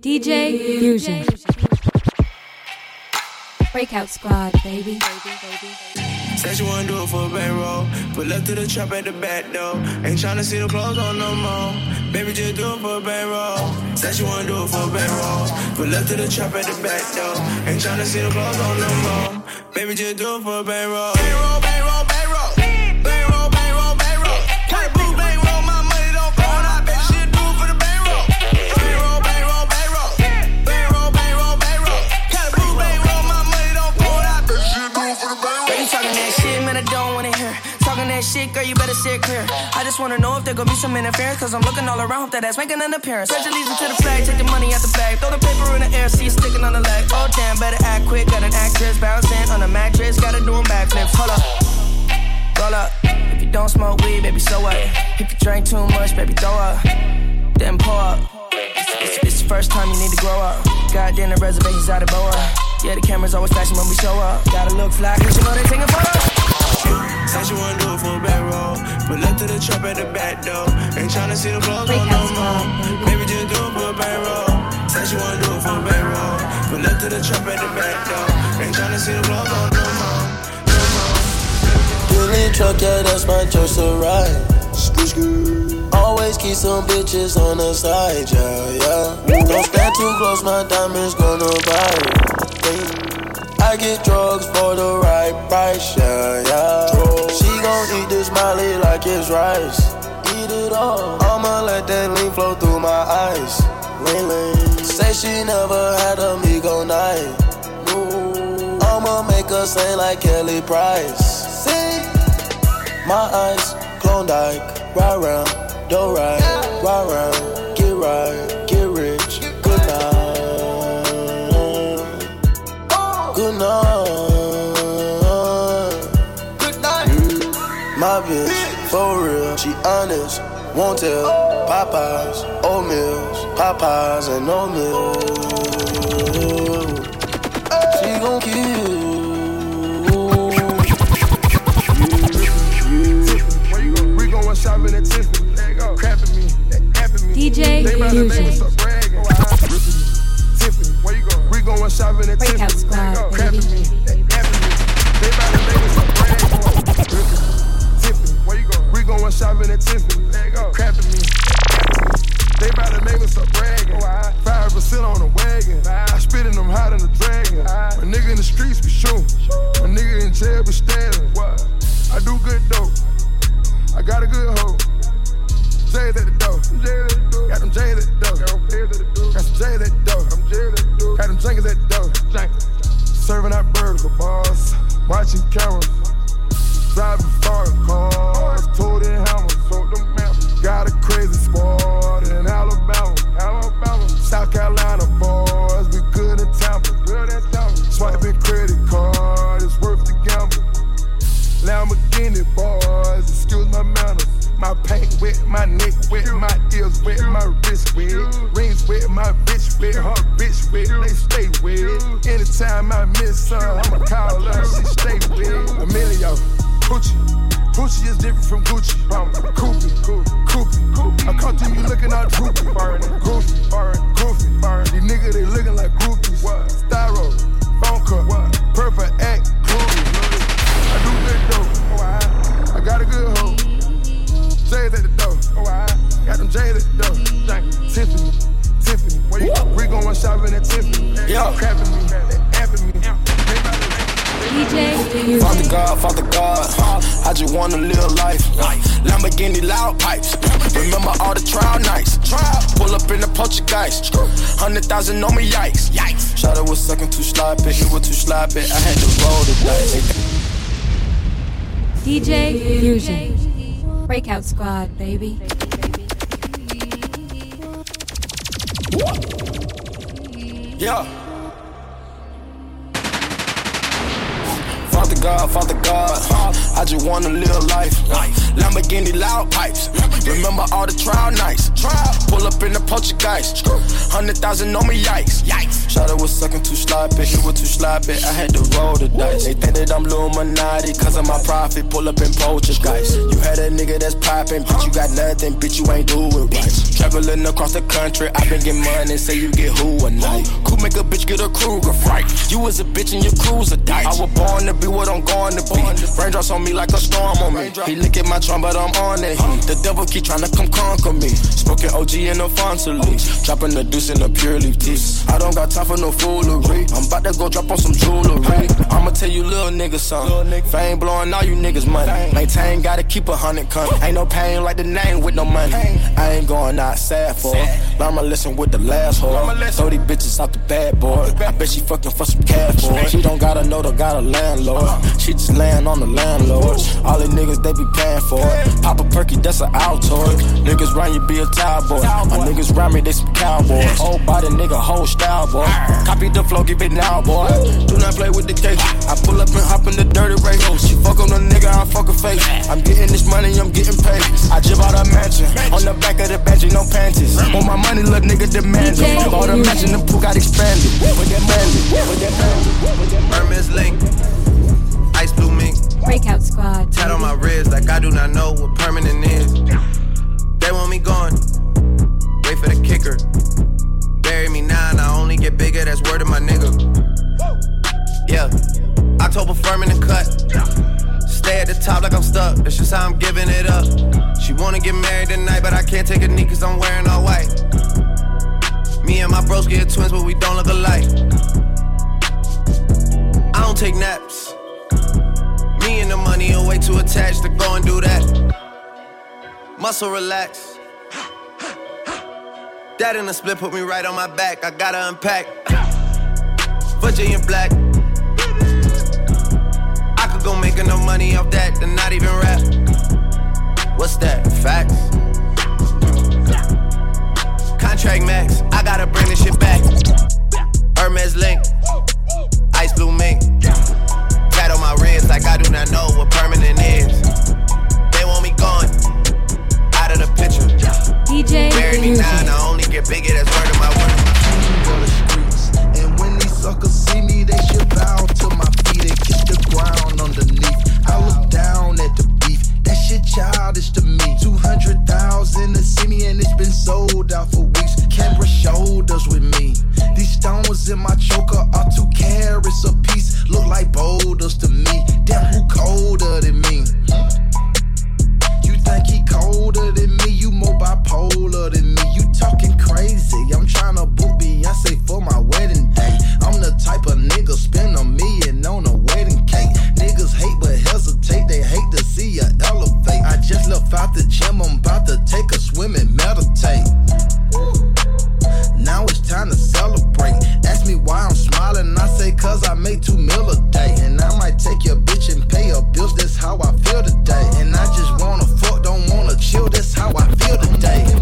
DJ Fusion. Breakout Squad, baby. Said she wanna do it for a bankroll. Pull up to the trap at the back door. Ain't tryna see the clothes on no more. Baby, just do it for a bankroll. Said she wanna do it for a bankroll. Pull up to the trap at the back door. Ain't tryna see the clothes on no more. Baby, just do it for a. Bankroll, bankroll, bankroll. Shit, girl, you better sit clear. I just wanna know if there gonna be some interference, cause I'm looking all around, hope that ass making an appearance. Pledge allegiance to the flag, take the money out the bag, throw the paper in the air, see it sticking on the leg. Oh damn, better act quick, got an actress bouncing on a mattress, gotta do 'em backflips. Hold up, roll up. If you don't smoke weed, baby, so what? If you drink too much, baby, throw up, then pour up. It's, it's, it's the first time you need to grow up. Goddamn, the reservation's out of boa. Yeah, the camera's always flashing when we show up. Gotta look fly, cause you know they taking photos. Said she wanna do it for a bankroll. Pull up to the trap at the back door. Ain't tryna see the clothes on no more. Squad, Baby, just do it for a bankroll. Said she wanna do it for a bankroll. Pull up to the trap at the back door. Ain't tryna see the clothes on no more. No more. Really truck, yeah, that's my choice to ride. Always keep some bitches on the side, yeah, yeah. Don't stand too close, my diamonds gonna bite. I get drugs for the right price, yeah, yeah. She gon' eat this molly like it's rice. Eat it all. I'ma let that lean flow through my eyes. Lean, lean. Say she never had a Migo night. No. I'ma make her say like Kelly Price. See? My eyes, Klondike, ride round, do right, ride round, get right, good night, good night. My bitch, for real, she honest, won't tell. Popeyes, oatmeals, Popeyes and oatmeal. She gon' kill. Where you go? We going shopping at Tiffany. There you. Crapping me, they apping me. DJ They about to make Fusion. Going? Shopping at Breakout Tiffany. Squad, There you baby. Crapping me, they apping me. They about to make us start bragging. Tiffany, where you going? We going shopping at Tiffany. Crapping me. They about to make us start bragging. Five percent on the wagon. I spit in them hot in the dragon. My nigga in the streets be shooting. My nigga in jail be standing. I do good dope. I got a good hoe. J's at the door. Got them J's at the door. Got some J's at the door. Drinkers at Father God, Father God, I just wanna live life. Lamborghini loud pipes. Remember all the trial nights. Pull up in the Portuguese. Hundred thousand on me, yikes. Yikes. Shot was sucking too sloppy, he was too sloppy. I had to roll the dice. DJ Fusion. Breakout Squad, baby. Yeah. God, Father God, I just wanna live life. Lamborghini loud pipes. Remember all the trial nights. Pull up in the Poltergeist. Hundred thousand on me, yikes. Yikes. Shot was sucking too sloppy. He was too sloppy. I had to roll the dice. They think that I'm Illuminati. Cause of my profit. Pull up in Poltergeist. You had a nigga that's popping. Bitch, you got nothing. Bitch, you ain't doing right. Traveling across the country. I been getting money. Say you get who a night. Cool make a bitch get a Kruger fright. You was a bitch and your crew's a dice. I was born to be what I'm going to be. Raindrops on me like a storm on me. He lick at my but I'm on it. The devil keep trying to come conquer me. Spoken OG and Alfonso leaks. Dropping the deuce in the pure leaf teeth. I don't got time for no foolery. I'm about to go drop on some jewelry. I'ma tell you little niggas something. Fame blowing all you niggas money. Maintain, gotta keep a hundred cunt. Ain't no pain like the name with no money. I ain't going out sad for it. Learn my lesson with the last whore. Throw these bitches out the bad boy. I bet she fucking for some cash for. She don't gotta know, don't got a landlord. She just laying on the landlords. All the niggas, they be paying for it. Pop a perky, that's an Altoid. Niggas round you, be a towel boy. My niggas round me, they some cowboys. Whole body nigga, whole style boy. Copy the flow, give it now, boy. Do not play with the cake. I pull up and hop in the dirty race. She fuck on the nigga, I fuck a face. I'm getting this money, I'm getting paid. I jib out a mansion. On the back of the bench, no panties. On my money, little nigga demand it. Bought a mansion, the pool got expanded. With that bandit, with that bandit. Hermes Link, Ice Blue Mink. Breakout Squad. Tat on my wrist like I do not know what permanent is. They want me gone. Wait for the kicker. Bury me now and I only get bigger. That's word of my nigga. Yeah. October firm in the cut. Stay at the top like I'm stuck. That's just how I'm giving it up. She wanna get married tonight, but I can't take a knee cause I'm wearing all white. Me and my bros get twins, but we don't look alike. I don't take naps. Me and the money are way too attached to go and do that. Muscle relax. That in the split put me right on my back. I gotta unpack. Virginia Black. I could go make enough money off that and not even rap. What's that? Facts. Contract max. I gotta bring this shit back. Hermes link. Ice blue mink. Tat on my wrist like I do not know what permanent is. They want me gone. Out of the picture. DJ Bury me now and I only get bigger. That's word of my word. for the streets. And when these suckers see me, they should bow to my feet and kiss the ground underneath. Shit childish to me. 200,000 to see me and it's been sold out for weeks. Camera shoulders with me. These stones in my choker are two carats a piece. Look like boulders to me. Damn, who colder than me? You think he colder than me? You more bipolar than me. You talking crazy. I'm tryna book Beyonce for my wedding day. I'm the type of nigga spend a million on a wedding cake. Niggas hate but hesitate. They hate to see ya elevate. I just left out the gym. I'm about to take a swim and meditate. Now it's time to celebrate. Ask me why I'm smiling. I say cause I make two mil a day. And I might take your bitch and pay her bills. That's how I feel today. And I just wanna fuck, don't wanna chill. That's how I feel today.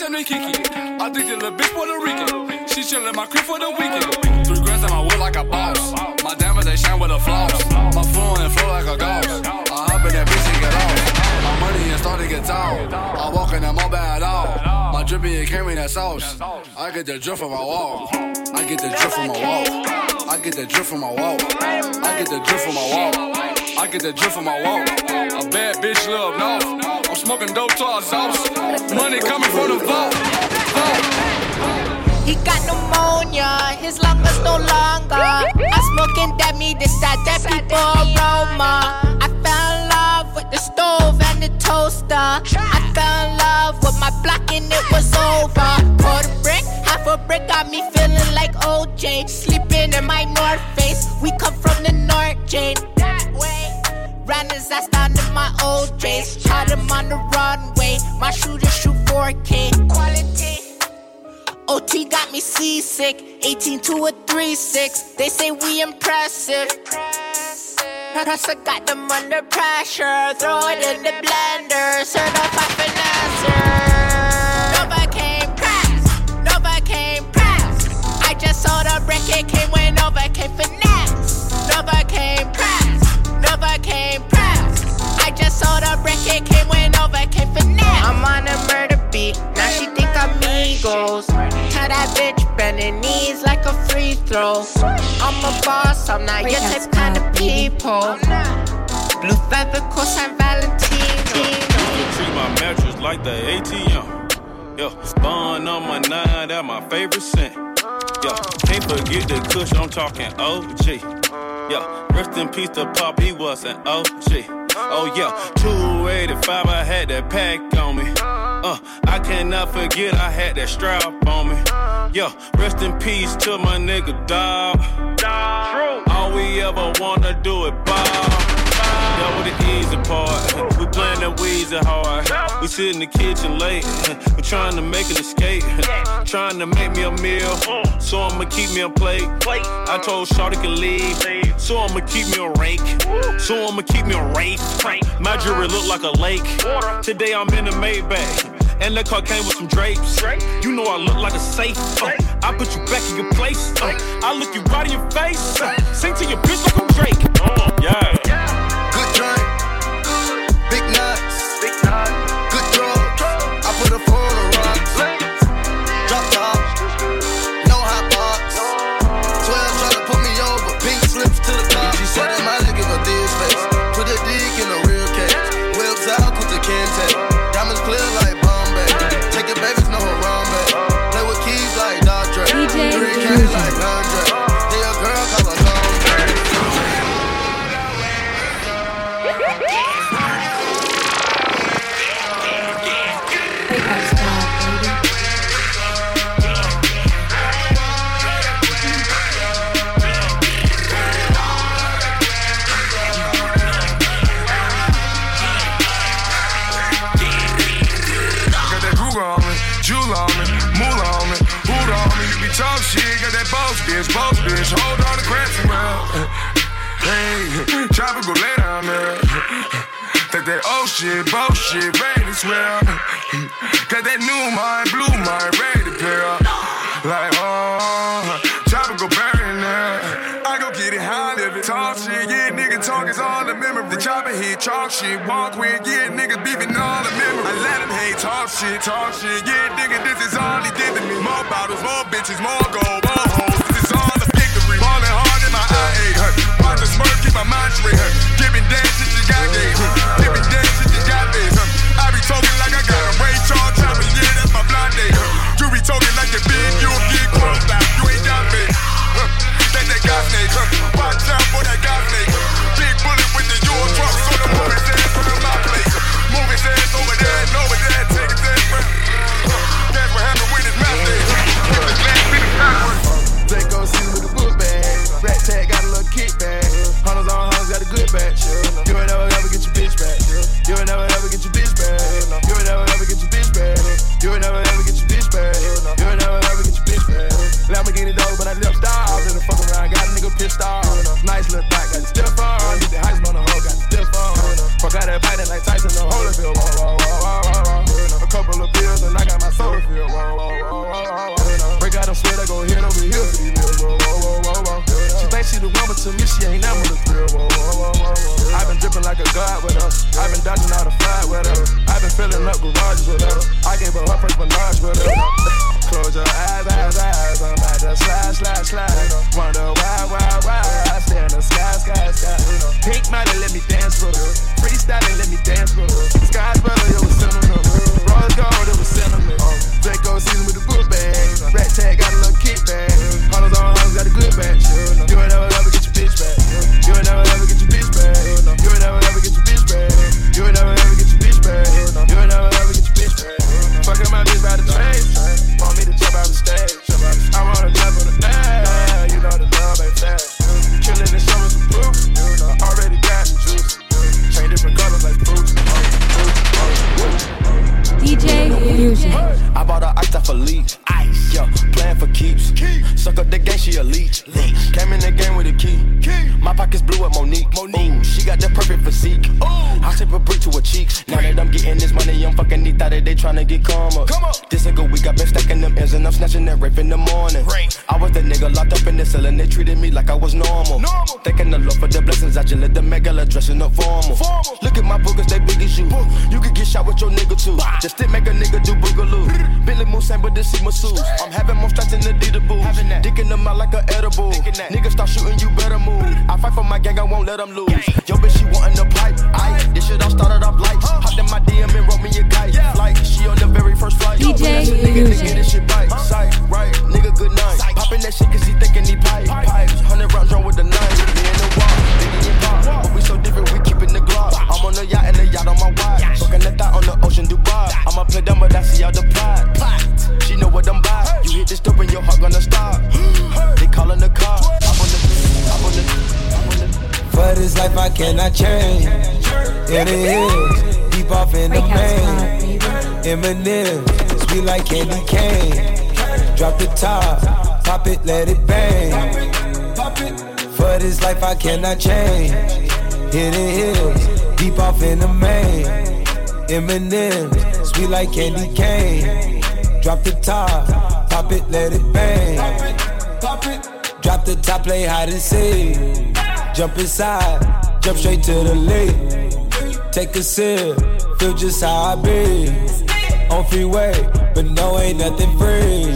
Little bitch named Kiki. I think the little bitch Puerto Rican. She chillin' my crib for the weekend. Three grams on my wood like a boss. My diamonds they shine with a floss. My phone and flow like a ghost. I hop in that bitch and get off. My money and start to get tall. I walk in that mobile at all. My drippy and carry that sauce. I get the drip from my wall. I get the drip from my wall. I get the drip from my wall. I get the drip from my wall. I get the drip from my wall. A bad bitch love north. I'm smoking dope to our sauce. Money coming from the vault. vault. He got pneumonia, his lungs no longer. I'm smoking that me, this that that people aroma. I fell in love with the stove and the toaster. I fell in love with my block and it was over. Quarter brick, half a brick got me feeling like OJ. Sleeping in my North Face, we come from the North Jane. That way. Ran his ass down in my old days. Shot him on the runway. My shooters shoot 4K. Quality. OT got me seasick. 18 to a 3 6. They say we impressive. Pressure got them under pressure. Throw it in the blender. Certified finesser. Novocaine press. Novocaine press. I just sold a brick. It came with Novocaine finesse. Novocaine press. I just sold a brick. It came with Novocaine finesse. I'm on a murder beat. Now she think I'm Migos. Tell that bitch bending knees like a free throw. I'm a boss. I'm not your Breakout type kind of squad, baby. people. Blue feather, course I'm Valentino. Treat my mattress like the ATM. Yeah, spawn on my nine, that my favorite scent. Yeah, can't forget the kush, I'm talking OG. Yeah, rest in peace to Pop, he was an OG. Oh yeah, 285, I had that pack on me. Uh, I cannot forget I had that strap on me. Yeah, rest in peace to my nigga dog. All we ever wanna do is ball. Was the easy part. We playing that Weezy hard. We sit in the kitchen late. We trying to make an escape. Trying to make me a meal. So I'ma keep me a plate. I told Shawty can leave. So I'ma keep me a rake. So I'ma keep me a rake. My jewelry look like a lake. Today I'm in a Maybach. And that car came with some drapes. You know I look like a safe. Uh, I put you back in your place. Uh, I look you right in your face. Uh, sing to your bitch like I'm Drake. Uh, yeah. Shit, bullshit, ready to swear. Got that new mind, blue mind, ready to pair. Like, oh, bury in there. I go get it high, live it, talk shit, yeah, nigga talk is all the memory. The chopper hit, chalk shit, walk with, yeah, niggas beefing all the memory. I let him hate, talk shit, talk shit, yeah, nigga, this is all he did to me. More bottles, more bitches, more gold, more hoes, this is all the victory. Falling hard in my IA, huh? Watch the smirk, keep my mind straight, huh? Giving dance shit you got gay, huh? Got cannot change. In the hills, deep off in the main. Eminem, sweet like candy cane. Drop the top, pop it, let it bang. For this life, I cannot change. In the hills, deep off in the main. Eminem, sweet like candy cane. Drop the top, pop it, let it bang. Drop the top, play hide and seek. Jump inside Jump straight to the lead. Take a sip, feel just how I be. On freeway, but no, ain't nothing free.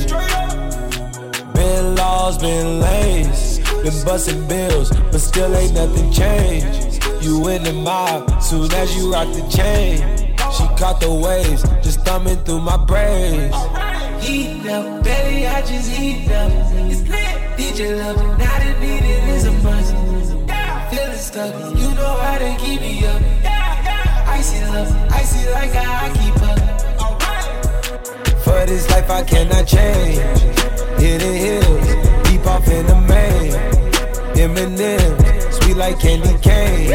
Been laws, been lanes, been busting bills, but still ain't nothing changed. You in the mob, soon as you rock the chain. She caught the waves, just thumbing through my brains. Heat up, baby, I just heat up. It's lit, DJ love, not a it stuck. You know how to keep me up. see love, icy like I keep up. For this life I cannot change. Hit the hills, deep off in the main. Eminem, sweet like candy cane.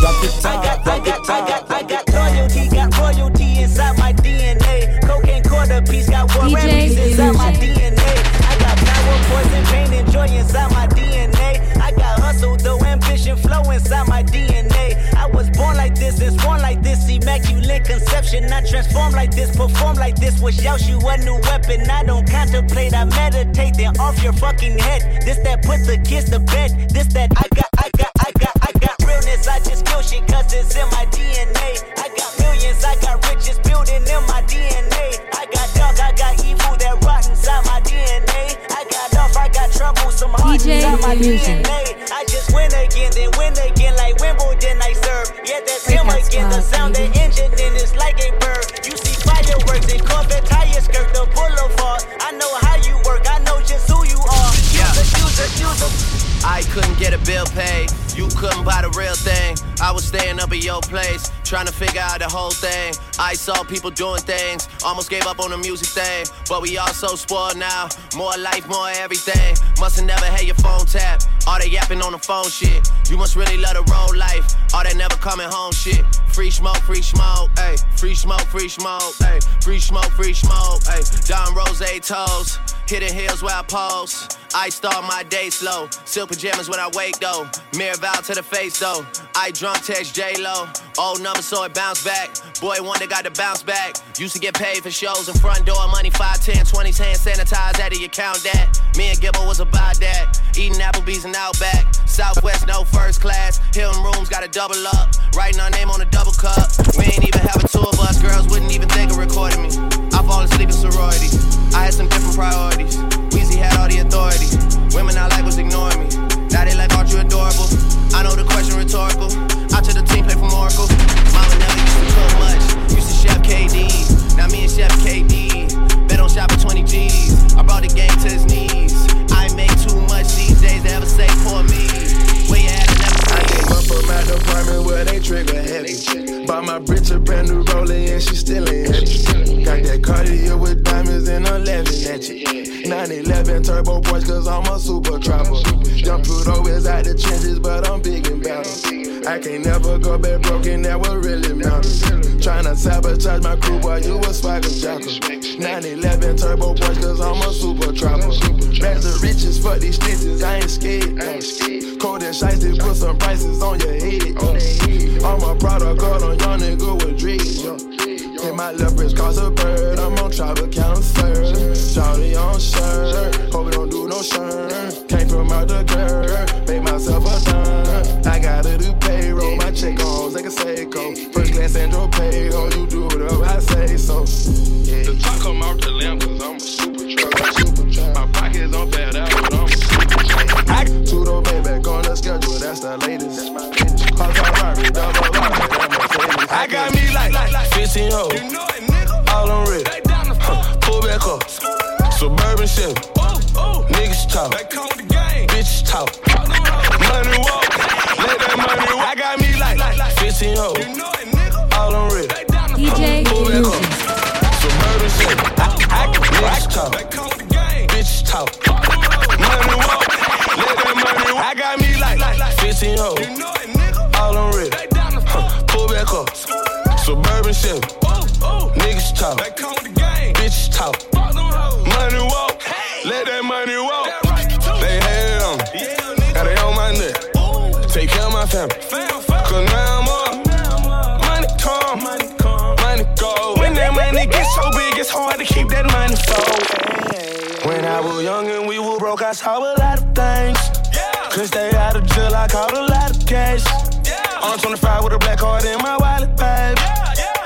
Drop the top, I got, I got, I got, I got loyalty, got royalty inside my DNA. Cocaine quarter piece, got war inside my DNA. I got power, poison, pain, and joy inside my Flow inside my DNA. I was born like this, and born like this, immaculate conception. I transform like this, perform like this. Was Yosh, you a new weapon. I don't contemplate, I meditate, then off your fucking head. This that put the kids to bed. This that I got. trying to figure out the whole thing. I saw people doing things, almost gave up on the music thing. But we all so spoiled now. More life, more everything. Must've never had your phone tap. All they yapping on the phone shit. You must really love the road life. All they never coming home shit. Free smoke, free smoke, ayy. Free smoke, free smoke, ayy. Free smoke, free smoke, ayy. Don Rose toes. Hit the hills where I pause. I start my day slow. Silk pajamas when I wake though. Mirror vow to the face though. I drunk text J Lo. Old number so it bounced back. Boy wonder got to bounce back. Used to get paid for shows in front door. Money 5, 10, 20s hand sanitized out of your count that. Me and Gibbo was about that. Eating Applebee's and Outback. Southwest no first class. Hilton rooms got to double up. Writing our name on a double cup. We ain't even have a tour bus. Girls wouldn't even think of recording me. I fall asleep in sorority. I had some different priorities. Weezy had all the authority. Women I like was ignoring me. Now they like, aren't you adorable? I know the question rhetorical. I took the team play from Oracle. Mama never used to cook much. Used to chef KD. Now me and chef KD. Bet on shop for 20 G's. I brought the game to his knees. I make too much these days to ever say for me. Up from my department where they trigger heavy. Bought my bitch a brand new rollie and she still ain't heavy. Got that Cartier with diamonds and I'm laughing at you. 911 turbo Porsche cause I'm a super trapper. Jump through always out the trenches, but I'm big and better. I can't never go back broken, that what really matters. Tryna sabotage my crew, boy, you a swagger jacker. 911 turbo Porsche cause I'm a super trapper. Bags of riches for these stitches, I ain't scared. No. Cold and shiesty, put some prices on your head. Uh. I'm a product girl on young nigga with dreams. Hit my left wrist cause a bird. I'm on travel cancer. Shawty on shirt. Hope it don't do no shirt. Came from out the curb. Made myself a dime. I gotta do payroll. My check on like a Seiko. First class Andro payroll. You do whatever I say so. Yeah. The top come out the lamp cause I'm a super truck. Super truck. My pockets on fat out, but I'm a super truck. Two door baby on the schedule. That's the latest. That's my latest. Cause I'm double R, I got me like, like, like 15 hoes. You know it, nigga. All on red. Huh, pull back up. Suburban Chevy. Oh, oh. Niggas talk. Bitches talk. Money walk. Let that money walk. I got me like, like, like 15 hoes. You know it, nigga. All on red. DJ Pull back up. Suburban Chevy. Oh, I, I, niggas talk. Bitches talk. Money walk. Let that money walk. I got me like, like, like 15 hoes. Huh, pull back up. Suburban Chevy. Niggas talk. Bitches talk. Money walk. Let that money walk. They hate on me. Got it on my neck. Take care of my family. Cause now I'm up. Money come. Money go. When that money gets so big, it's hard to keep that money so. When I was young and we were broke, I saw a lot of things. Couldn't stay out of jail, I caught a lot of cash. On 25 with a black card in my wallet, baby.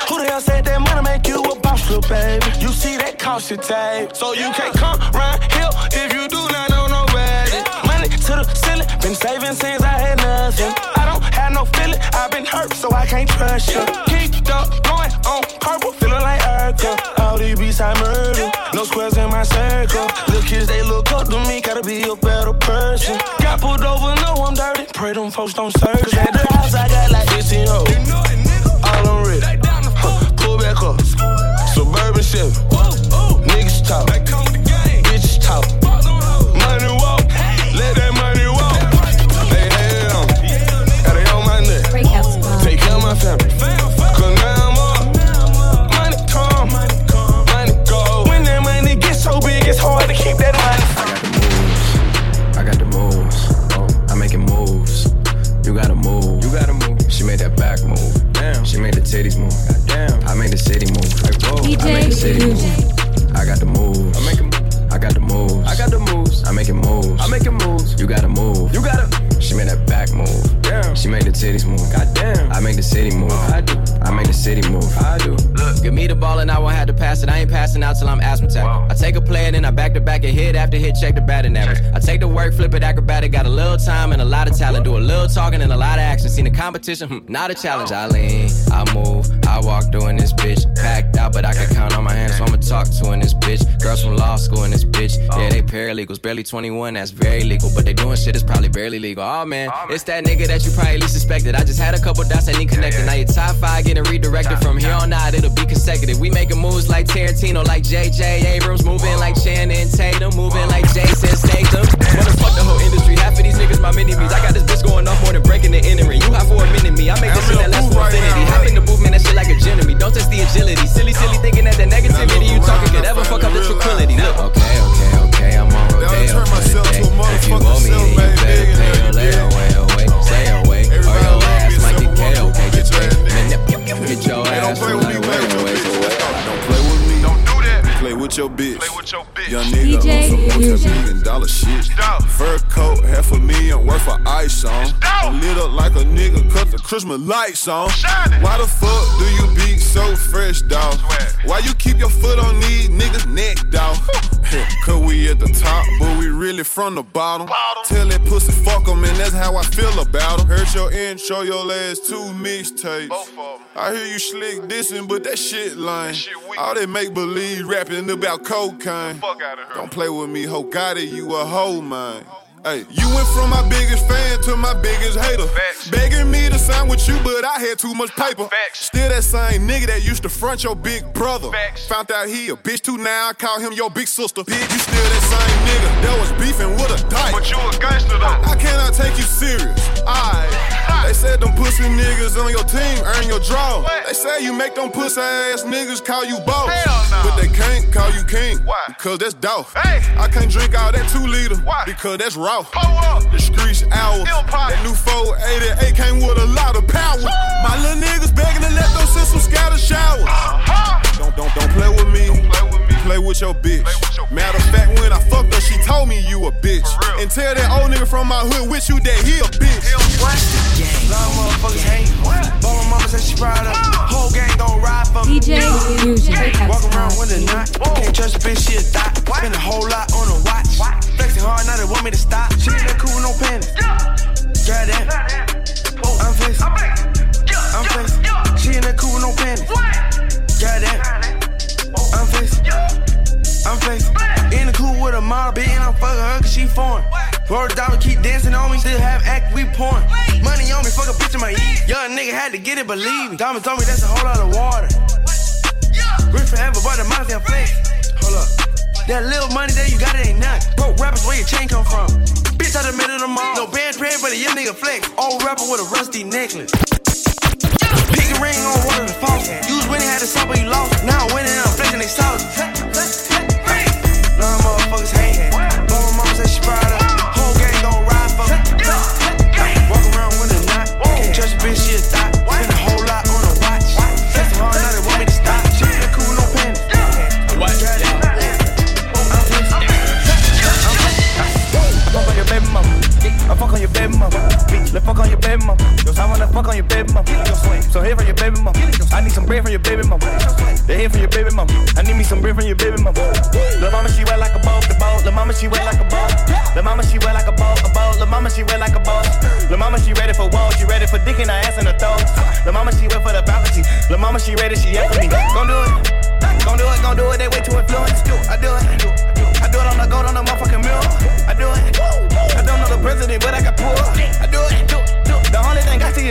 Who the hell said that money make you a boss, little baby? You see that cost you tape. So you can't come round here if you do not know nobody. Money to the ceiling, been saving since I had nothing. I don't have no feeling, I've been hurt, so I can't trust you. Keep up going on purple, feeling like Urkel. All these beats I murder, no squares in my circle. Little kids, they look up to me, gotta be a better person. Got pulled over, know I'm dirty. Pray them folks don't search. Work, flip it acrobatic, got a little time and a lot of talent. Do a little talking and a lot of action. Seen the competition, hmm, not a challenge. I lean, I move, I walk through in this bitch. Packed out, but I can count on my hands, so I'ma talk to in this bitch. Girls from law school in this bitch. Yeah, they paralegals, barely 21, that's very legal. But they doing shit that's probably barely legal. Oh man, it's that nigga that you probably least suspected. I just had a couple dots that need connected. Now your top five getting redirected from here on out, it'll be consecutive. We making moves like Tarantino, like JJ Abrams, moving like Channing Tatum, moving like Jason Statham. Motherfuck the whole industry. Half of these niggas my mini. I got this bitch going off more than breaking the entering. You hot for a minute me. I make this shit that lasts for infinity. Hop in the movement, that shit like package enemy. Don't test the agility. Silly, silly thinking that the negativity you talking could ever fuck up the tranquility. Look, okay, okay, okay, I'm on Rodeo for the day. If you owe me, then you better pay or lay away, away, stay away. Or your ass might get KOK today. Get your ass away, away, away, play with your bitch. Play with your bitch. Young nigga on some multi-million dollar shit. Fur coat, half a million worth of ice on. Lit up like a nigga, cut the Christmas lights on. Why the fuck do you be so fresh, dawg? Why you keep your foot on these niggas' neck, dawg? Cause we at the top, but we really from the bottom. Tell that pussy fuck 'em, and that's how I feel about 'em. Heard your intro, your last two mixtapes. I hear you slick dissing, but that shit lame. All that make believe rapping about cocaine. Don't play with me, ho. Got it, you a hoe, man. Hey, you went from my biggest fan to my biggest hater. Begging me to sign with you, but I had too much paper. Still that same nigga that used to front your big brother. Found out he a bitch too now, I call him your big sister. Bitch, you still that same nigga that was beefing with a dyke. But you a gangster though. I cannot take you serious. Alright. They said them pussy niggas on your team earn your draw. They say you make them pussy ass niggas call you boss. But they can't call you king. Why? Because that's dope. I can't drink all that two liter. Why? Because that's raw. The streets hours. That new 488 came with a lot of power. My little niggas begging to let those systems scatter showers. Uh-huh. Don't, don't, don't play with me. Play with your bitch. Matter of fact, when I fucked her, she told me you a bitch. And tell that old nigga from my hood with you that he a bitch. Long motherfuckers hate. But my mama said she proud of me. Whole gang gon' ride for me. DJ Fusion. Walk around with a knot. Can't trust a bitch, she a dot. Spend a whole lot on a watch. Flexing hard, now they want me to stop. She ain't that cool, with no panties. Goddamn. I'm faced. I'm faced. She ain't that cool, no panties. Goddamn. I'm faced. I'm faced. In the cool with a model, bitch, and I'm fucking her cause she foreign. Roll the dollar, keep dancing on me, still have act, we pouring. Money on me, fuck a bitch in my ear. Young nigga had to get it, believe me. Diamonds on me, that's a whole lot of water. Rich forever, but the money I'm flex. Hold up. That little money that you got, it ain't nothing. Broke rappers, where your chain come from? Bitch, I done made it them all. No band trade, but a young nigga flex. Old rapper with a rusty necklace. Piggy ring on one of the false. You was winning, had to stop, but you lost. Now I'm winning, I'm flexing, they salty. Baby mama. I wanna fuck on your baby mama. So here from your baby mama. I need some bread from your baby mama. They here from your baby mama. I need me some bread from your baby mama. Lil' mama she wet like a boat, the boat. Lil' mama she wet like a boat. Lil' mama she wet like a boat, a boat. Lil' mama she wet like a boat. Lil' mama she ready for war, she ready for dick in her ass in her throat. Lil' mama she wet for the balcony. Lil' mama she ready, she after me. Gon' do it. Gon' do it, gon' do it, they way too influenced. I do it. I do it on the gold on the motherfucking mirror. I do it. I don't know the president, but I got poor.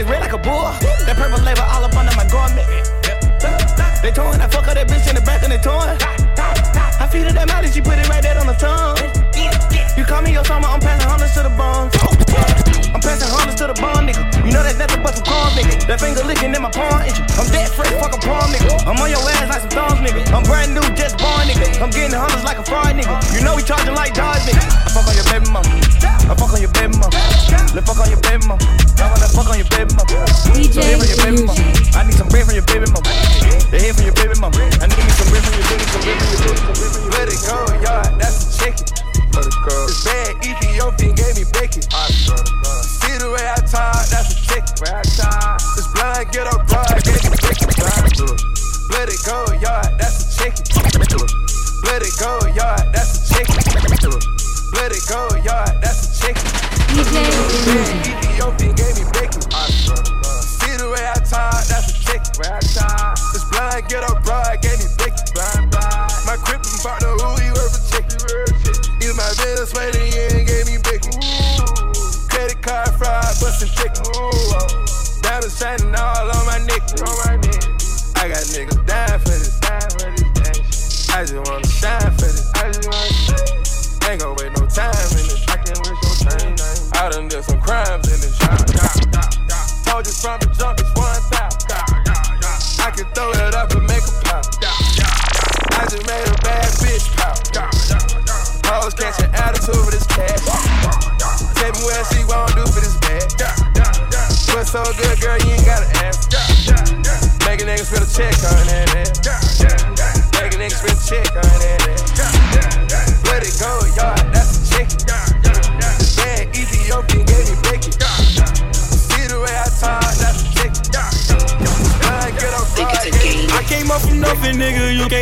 Red like a bull. That purple label all up under my garment. They torn, I fuck her that bitch in the back and they torn. I feed her that and she put it right there on the tongue. You call me your summer, I'm passing hundreds to the bone. I'm passing hundreds to the bone, nigga. You know that's nothing but some corn, nigga. That finger licking in my palm, itch. I'm dead fresh, fuck a palm, nigga. I'm on your ass like some thumbs, nigga. I'm brand new, just born, nigga. I'm getting hundreds like a fraud, nigga. You know we charging like dogs, nigga. I fuck on your baby mama. I fuck on your baby mama. Let's fuck on your baby mama. I wanna fuck on your baby mama. DJ from your baby mama. I need some bread from your baby mama. They here from your baby mama. I need me some bread from your baby, some bread from your baby, some bread from your baby. Let it go, y'all, that's a chicken. It's bad, Ethiopian gave me bacon. See the way I talk, that's a chicken. This blind get up broad, gave me bacon. Let it go, y'all, that's a chicken. Let it go, y'all, that's a chicken. Let it go, y'all, that's a chicken. DJ Ethiopian gave me bacon. See the way I talk, that's a chicken. This blind get up broad, gave me bacon. Shining all on my neck. I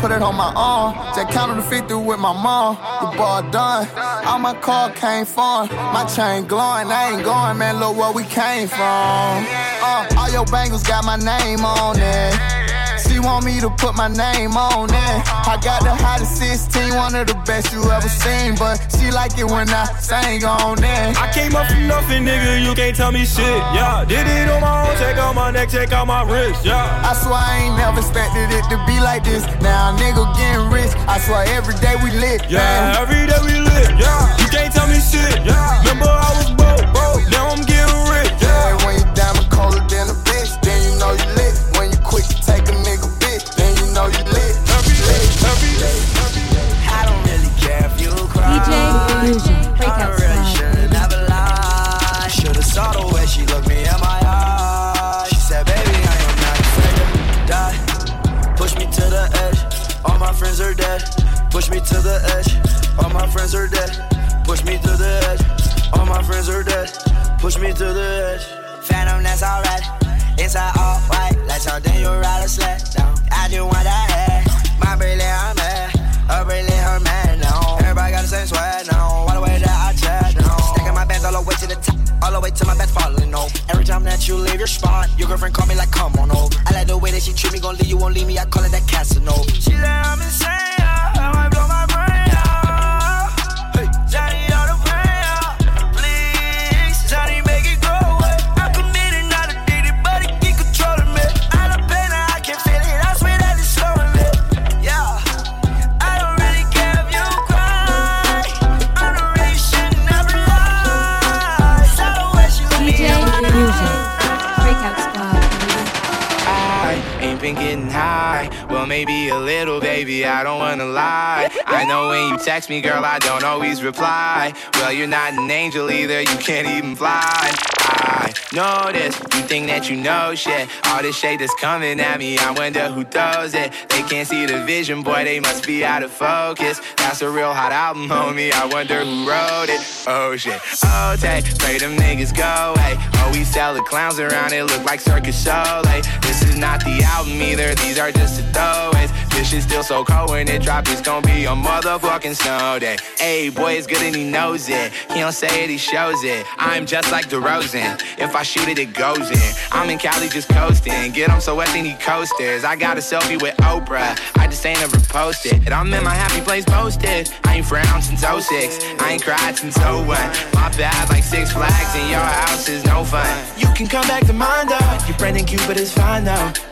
Put it on my arm. Just counted the 50 with my mom. The ball done. All my car came from. My chain glowing. I ain't going, man. Look where we came from. Uh, all your bangles got my name on it. Want me to put my name on it. I got the hottest 16, one of the best you ever seen. But she like it when I sing on it. I came up from nothing, nigga. You can't tell me shit. Yeah, did it on my own. Check out my neck, check out my wrist. Yeah. I swear I ain't never expected it to be like this. Now nigga getting rich. I swear every day we lit. Yeah, man. every day we lit. Yeah, you can't tell me shit. Yeah, remember I was broke, broke. Now I'm getting rich. Yeah, when you diamond colder to the edge. All my friends are dead. Push me to the edge. All my friends are dead. Push me to the edge. Phantom, that's alright. Inside all white, like something you ride a sled down. I just want that head. My brilliant, I'm mad. Her brilliant, her man now. Everybody got the same swag now. Way to my bed falling over. Every time that you leave your spot, your girlfriend call me like, come on over. I like the way that she treat me, gon' leave you, won't leave me. I call it that Casanova. She said I'm insane. I might blow my brain little, baby. I don't wanna lie. I know when you text me, girl, I don't always reply. Well, you're not an angel either. You can't even fly. I know this. You think that you know shit. All this shade that's coming at me. I wonder who throws it. They can't see the vision, boy. They must be out of focus. That's a real hot album, homie. I wonder who wrote it. Oh shit. Oh, take. Pray them niggas go. away. oh, we sell the clowns around. It look like circus. Like, this is not the album either. These are just the throwaways. Shit's still so cold when it drop. It's gonna be a motherfucking snow day. Hey, boy, it's good and he knows it. He don't say it, he shows it. I'm just like DeRozan. If I shoot it, it goes in. I'm in Cali just coasting. Get him so wet, they need coasters. I got a selfie with Oprah. I just ain't ever posted. And I'm in my happy place posted. I ain't frowned since 06. I ain't cried since 01. My bad, like six flags in your house is no fun. You can come back to mine though. Your friend and Cupid is fine though.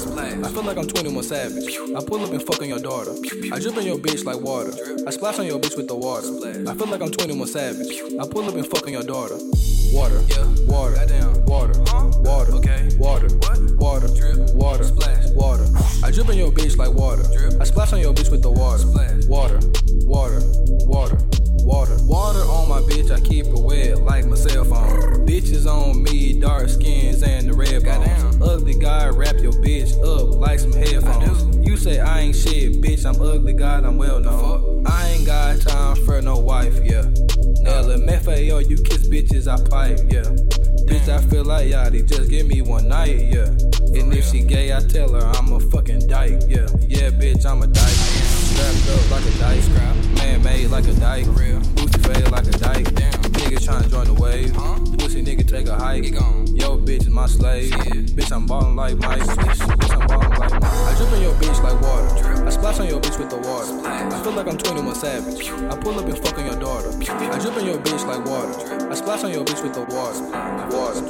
water. I feel like I'm 21 Savage. I pull up and fuck on your daughter. I drip in your bitch like water. I splash on your bitch with the water. I feel like I'm 21 Savage. I pull up and fuck on your daughter. Water, Yeah. water, water, water, Okay. water, water, Drip. water, Splash. water. I drip in your bitch like water. Drip. I splash on your bitch with the water. Water, water, water, Water, water on my bitch, I keep it wet like my cell phone. Bitches on me, dark skins and the red bones. Ugly guy, wrap your bitch up like some headphones. You say I ain't shit, bitch, I'm ugly, God, I'm well known. I ain't got time for no wife, yeah. LMFAO, you kiss bitches, I pipe, yeah. Bitch, I feel like Yachty, just give me one night, yeah. And if she gay, I tell her I'm a fucking dyke, yeah. Yeah, bitch, I'm a dyke. Strapped up like a dyke, man made like a dyke, real. booty fade like a dyke. Damn, nigga tryna join the wave. Pussy nigga take a hike. Yo, bitch is my slave. Bitch, I'm ballin' like Mike. Bitch, I'm ballin' like Mike. I drip on your bitch like water. I splash on your bitch with the water. I feel like I'm 21 Savage. I pull up and fuck on your daughter. I drip on your bitch like water. I splash on your bitch with the water. Water.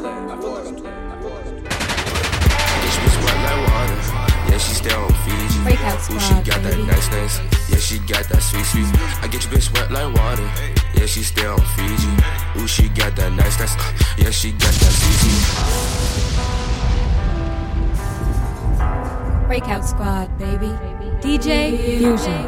Bitch was wet like water. She still on Fiji. Breakout Ooh, she squad, got that nice, nice. Yeah, she got that sweet, sweet. I get your bitch wet like water. Yeah, she still on Fiji. Ooh, she got that nice, nice. Uh, yeah, she got that sweet, sweet. Breakout Squad, baby. DJ Fusion.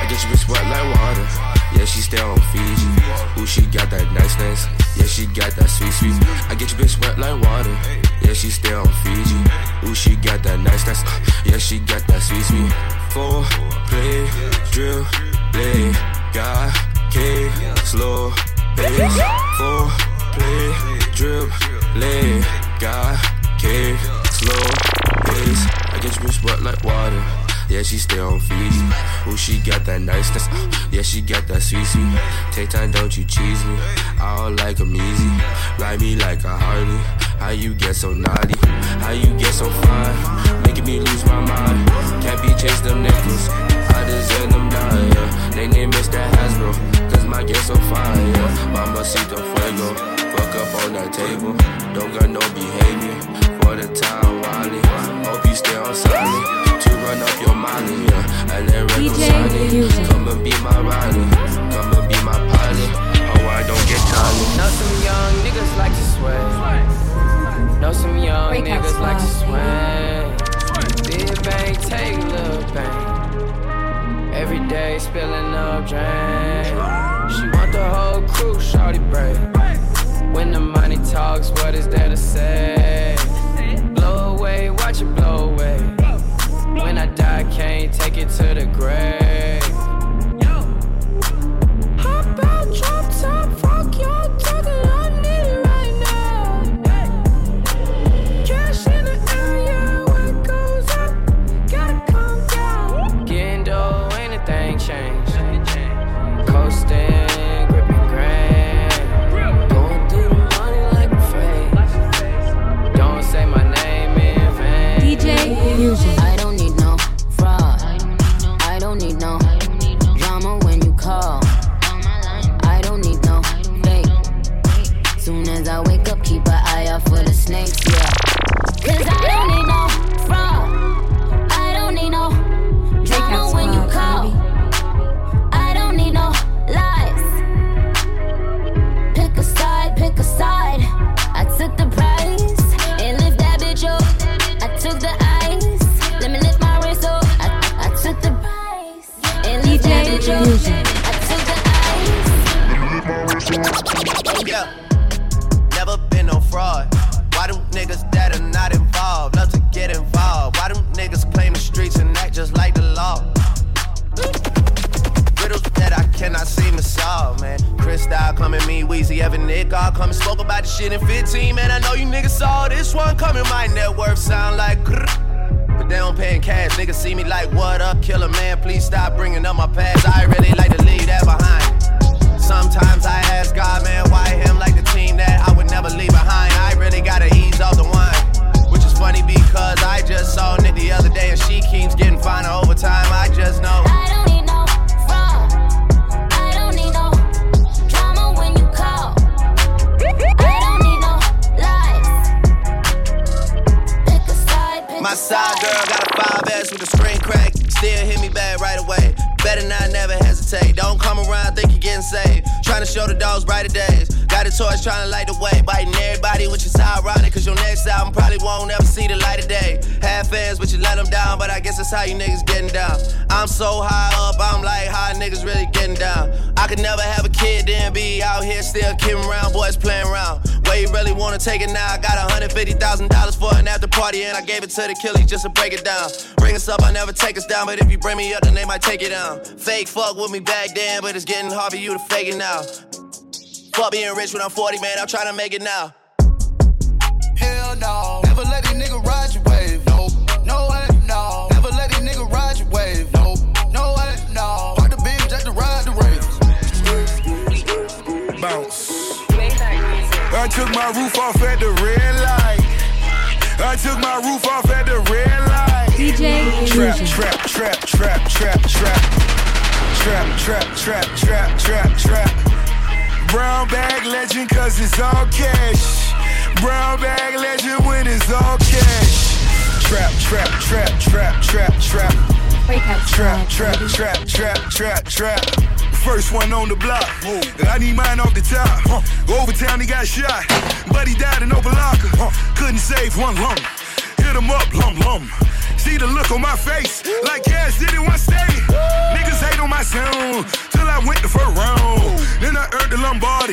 I get your bitch wet like water. Yeah, she still on Fiji. Ooh, she got that nice, nice. Yeah, she got that sweet, sweet. I get your bitch wet like water. Yeah, she still on Fiji. Ooh, she got that nice, nice. Yeah, she got that sweet, sweet. Four, play, drill, play. God, K, slow, pace. Four, play, drip, lay. God, K, slow, pace. I get your bitch wet like water. Yeah, she stay on Fiji. Ooh, she got that niceness. Yeah, she got that sweet sweet. Take time, don't you cheese me. I don't like like 'em easy. Ride me like a Harley. How you get so naughty? How you get so fine? Making me lose my mind. Can't be chased them nickels. I deserve them down, yeah. They name Mr. Hasbro. Cause my get so fine, yeah. the fuego. Fuck up on that table. Don't got no behavior. For the time, Wally. Hope you stay on silent. To run up your money, yeah. And then DJ Sunny. Fusion. Come and be my rider. Come and be my pilot. Oh, I don't get tired. Know some young niggas like to sway. Know some young Breakout niggas like to squad, sway. Big bang, take little bang. Every day spilling up drain. She want the whole crew, shawty break. When the money talks, what is there to say? Blow away, watch it blow away. When I die, can't take it to the grave. The dogs brighter days. Got a torch trying to light the way. Biting everybody, which is ironic, cause your next album probably won't ever see the light of day. Have fans, but you let them down, but I guess that's how you niggas getting down. I'm so high up, I'm like, how niggas really getting down? I could never have a kid, then be out here still kidding around, boys playing around. Where you really wanna take it now? I got $150,000 for an after party, and I gave it to the killies just to break it down. Bring us up, I never take us down, but if you bring me up, then they might take it down. Fake fuck with me back then, but it's getting hard for you to fake it now. Fuck being rich when I'm 40, man, I'm trying to make it now. Hell no. Never let these nigga ride your wave. No, no way, no. Never let these nigga ride your wave. No, no way, no. Park the beam just to ride the rails. Bounce. I took my roof off at the red light. I took my roof off at the red light. DJ Trap, Illusion. trap, trap, trap, trap, trap. Trap, trap, trap, trap, trap, trap. Brown bag legend cause it's all cash. Brown bag legend when it's all cash. Trap, trap, trap, trap, trap, trap. Trap, trap, trap, trap, trap, trap. First one on the block. I need mine off the top. Overtown, he got shot. But he died in Opa-locka. Couldn't save one lump. Hit him up, lum lum. See the look on my face, like Cash did it one day. Niggas hate on my sound, till I went the first round. Then I earned the Lombardi.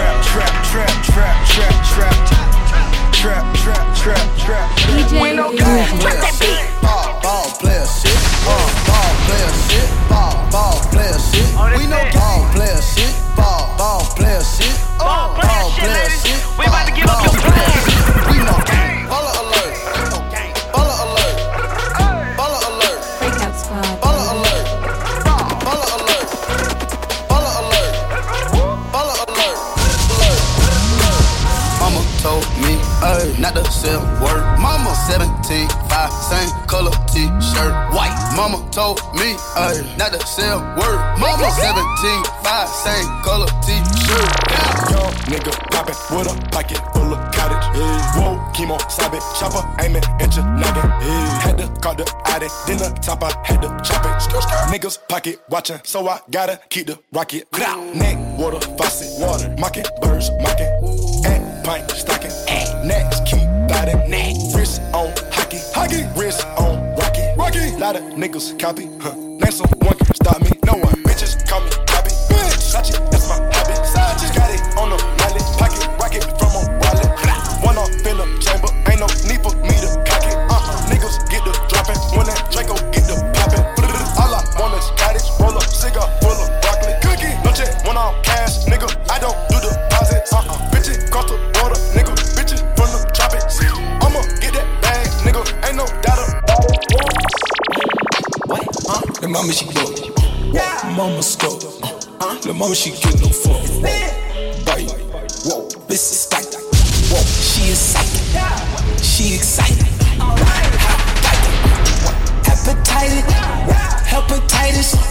Trap, trap, trap, trap, trap, trap. Trap, trap, trap, trap. DJ Illusion. Ball, white. Mama told me, ay, not to sell word. Mama 17, 5, same color t-shirt. Young nigga poppin' with a pocket full of cottage. Whoa, chemo, sabe, chopper, aiming at your noggin. Had to call the addy, then the top I had to chop it. Niggas pocket watchin', so I gotta keep the rocket. Neck, water, faucet, water, mocking, birds, mocking. And pint, stocking, next, keep biting. Neck. Wrist on hockey, hockey, wrist on. Lot of niggas copy, huh? Name someone can stop me, no one. Bitches call me copy, bitch. Sachi, mama she go. Mama scope. Uh, the mama she get no fuck. Bite. Whoa. This is stack. Whoa. She is psychic. She excited. Hepatitis. Hepatitis.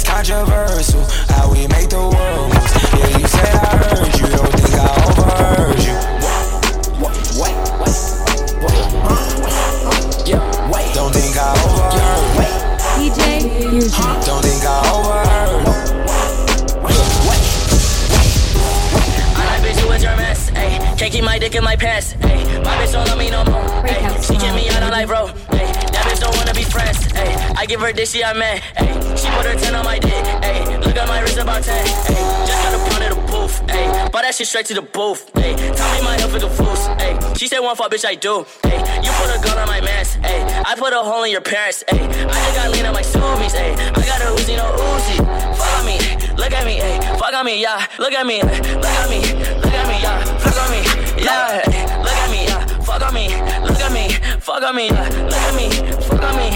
It's controversial give her she a man, ayy. She put her 10 on my dick, ayy. Look at my wrist about 10, ayy. Just got a pound of the booth, ayy. Bought that shit straight to the booth, ayy. Tell me my health is a fool, ayy. She said one fuck, bitch, I do, ayy. You put a gun on my mask, ayy. I put a hole in your parents, ayy. I just got lean on my zoomies, ayy. I got a Uzi, no Uzi. Fuck on me, look at me, ayy. Fuck on me, yeah. Look at me, look at me, look at me, yeah. Fuck on me, yeah. Look at me, yeah. Fuck on me, look at me, fuck on me, yeah. Look at me, fuck on me,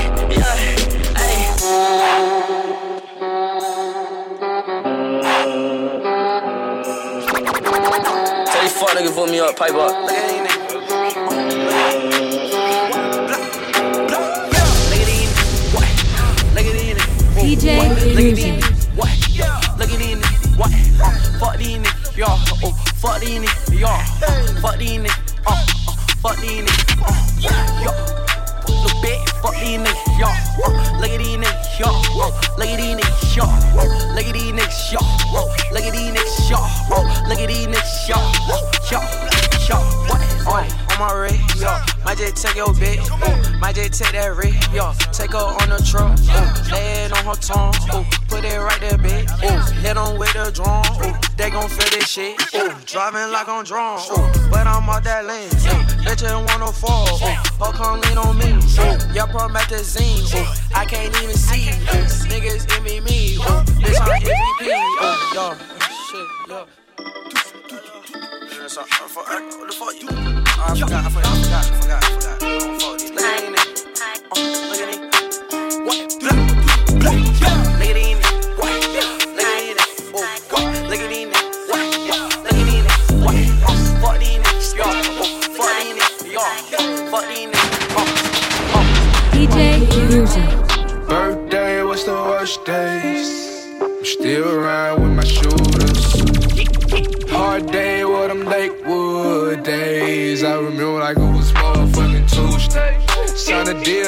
Fuck niggas put me up, pipe up. DJ Illusion. What? Look at these. What? Uh, fuck these niggas. Y'all. Oh, fuck these niggas. Y'all. Uh, fuck these niggas. Uh, uh, fuck these niggas. Uh, yo. Fuck these niggas, y'all. Uh, look at these niggas, y'all. Uh, look at these niggas, y'all. Uh, look at these niggas, y'all. Uh, look at these niggas, y'all. Uh, look at these niggas, y'all. Uh, y'all, y'all. What? Uh, on my yo. Might just take your bitch, ooh. Might just take that rig, yo. Take her on the truck, ooh. Lay it on her tongue, ooh. Put it right there, bitch, ooh. Hit on with the drum, ooh. They gon' feel this shit, ooh. Driving like I'm drunk, ooh. But I'm out that lane, ooh. Bitch, ain't wanna fall, ooh. Come lean on me, ooh. Yeah, promethazine, ooh. I can't even see, ooh. Niggas envy me, ooh. Bitch, I'm MVP, ooh. Yo, shit, yo. What the fuck you? I forgot, I forgot, I forgot, I forgot, I forgot. I don't fuck these. Niggas. Oh, look at these. What?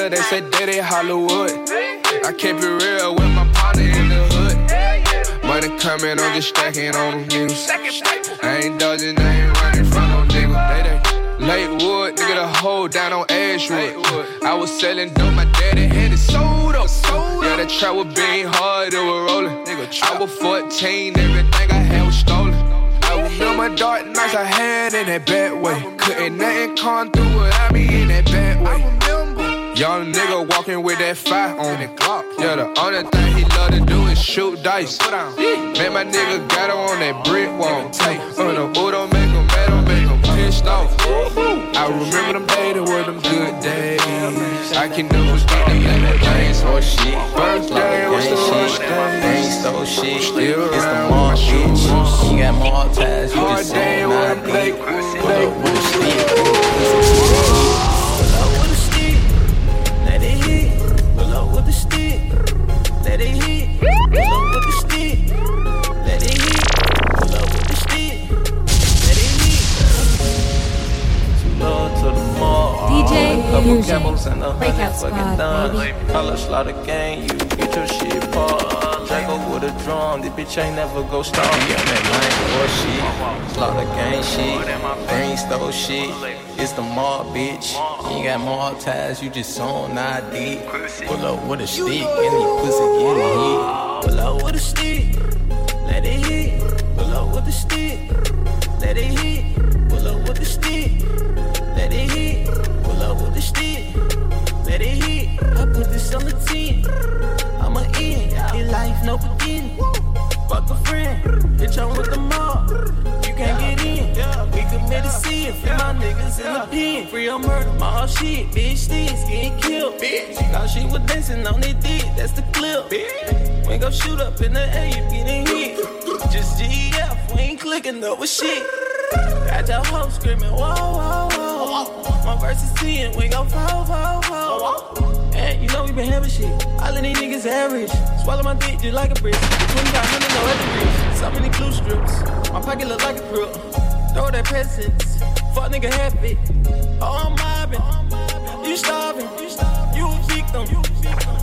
Signed they said that they Hollywood. I kept it real with my partner in the hood. Money coming, I'm just stacking on them niggas. I ain't dodging, I ain't running from no nigga. They. Lakewood, nigga, the hoe down on Ashwood. I was selling dope, my daddy had it sold up. Yeah, that trap was being hard, it was rolling. I was 14, everything I had was stolen. I remember dark nights I had in that bad way. Couldn't nothing come through without me in that bad way. Young nigga walking with that fire on it. Yeah, the only thing he love to do is shoot dice. Man, my nigga got her on that brick wall. Uh, the boo don't make him mad, don't make him pissed off. I remember them days, they were them good days. I can never forget them little things. or shit. Birthday, what's the worst days? stole shit. Still It's the mall bitch. You got more ties. You just day, saying Illusion. capos and a Breakout hundred squad, fucking done. baby. Color slaughter gang, you get your shit paused. Draco with a drum, this bitch ain't never go stop. Yeah, man, line for shit. Slaughter gang shit. Ain't stole shit. It's the mall, bitch. You got more ties, you just on ID. Pull up with a stick, and these pussy get it hit. Pull up with a stick, let it hit. Pull up with the stick, let it hit. Pull up with the stick, let it hit. Let it hit. I put this on the 10. I'm a in, in life, no beginning. Fuck a friend, bitch, I'm with the mob. You can't get in. We committed sin, free my niggas in the pen. Free on murder, my whole shit, bitch, sticks getting killed. Bitch, thought she was dancing on it, dick, that's the clip. Bitch, we gon' shoot up in the air, you getting hit. Just GF, we ain't clicking with shit. Your hoe screaming, whoa, whoa, whoa. My verse is 10, we gon' fall, fall, fall. And you know we been having shit. All of these niggas average. Swallow my dick just like a brick. 2500 no wrist. So many glue strips. My pocket look like a crook. Throw that presents. Fuck nigga happy. Oh, I'm mobbing. You starving. You a victim.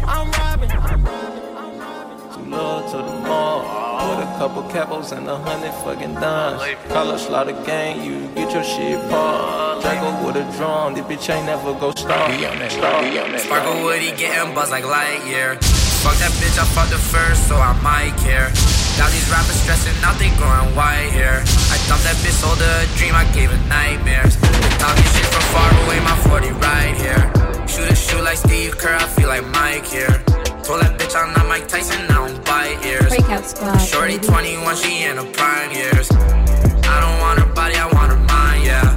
I'm robbing. I'm robbing Too low to the mall. With a couple capos and a hundred fucking dimes. Color slaughter gang, you get your shit paused. Draco with a drum, this bitch ain't never go stop. Be on that, be on that. Sparkle Woody getting buzzed like Lightyear. Fuck that bitch, I fucked her first, so I might care. Now these rappers stressing out, they growing white here. I thought that bitch sold a dream, I gave her nightmares. They talking shit from far away, my 40 right here. Shoot a shoot like Steve Kerr, I feel like Mike here. Told that bitch I'm not Mike Tyson, I don't bite ears. Breakout squad. Shorty 21, she in her prime years. I don't want her body, I want her mind, yeah.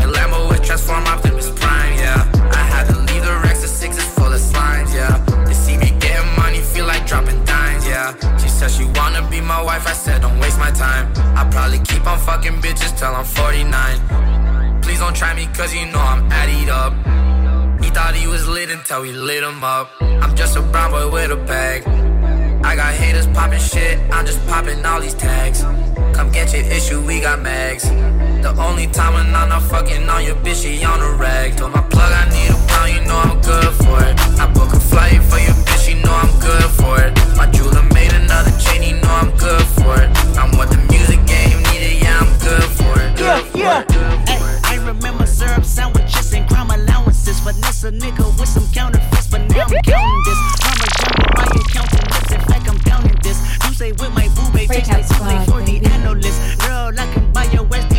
My Lambo with transform Optimus Prime, yeah. I had to leave the Rex, the six is full of slimes, yeah. They see me getting money, feel like dropping dimes, yeah. She said she wanna be my wife, I said don't waste my time. I probably keep on fucking bitches till I'm 49. Please don't try me, cause you know was we lit him up. I'm just a brown boy with a bag. I got haters popping shit, I'm just popping all these tags. Come get your issue, we got mags. The only time when I'm not fucking on your bitch, she on a rag. Told my plug I need a pound, you know I'm good for it. I book a flight for your bitch, you know I'm good for it. My jeweler made another chain, you know I'm good for it. I'm what the music game needed, yeah, I'm good for it. Good yeah, yeah. Ay, I remember syrup sandwiches and crime allowances. Finesse a nigga with some counterfeits, but now I'm counting this. Mama jungle, my accountant lips. In fact, I'm counting this. You say with my boo takes like for the analyst. Girl, I can buy your Westy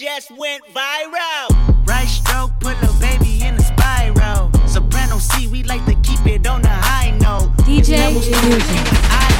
just went viral. Right stroke put a baby in a spiral. Soprano C, we like to keep it on the high note. DJ Levels to Fusion.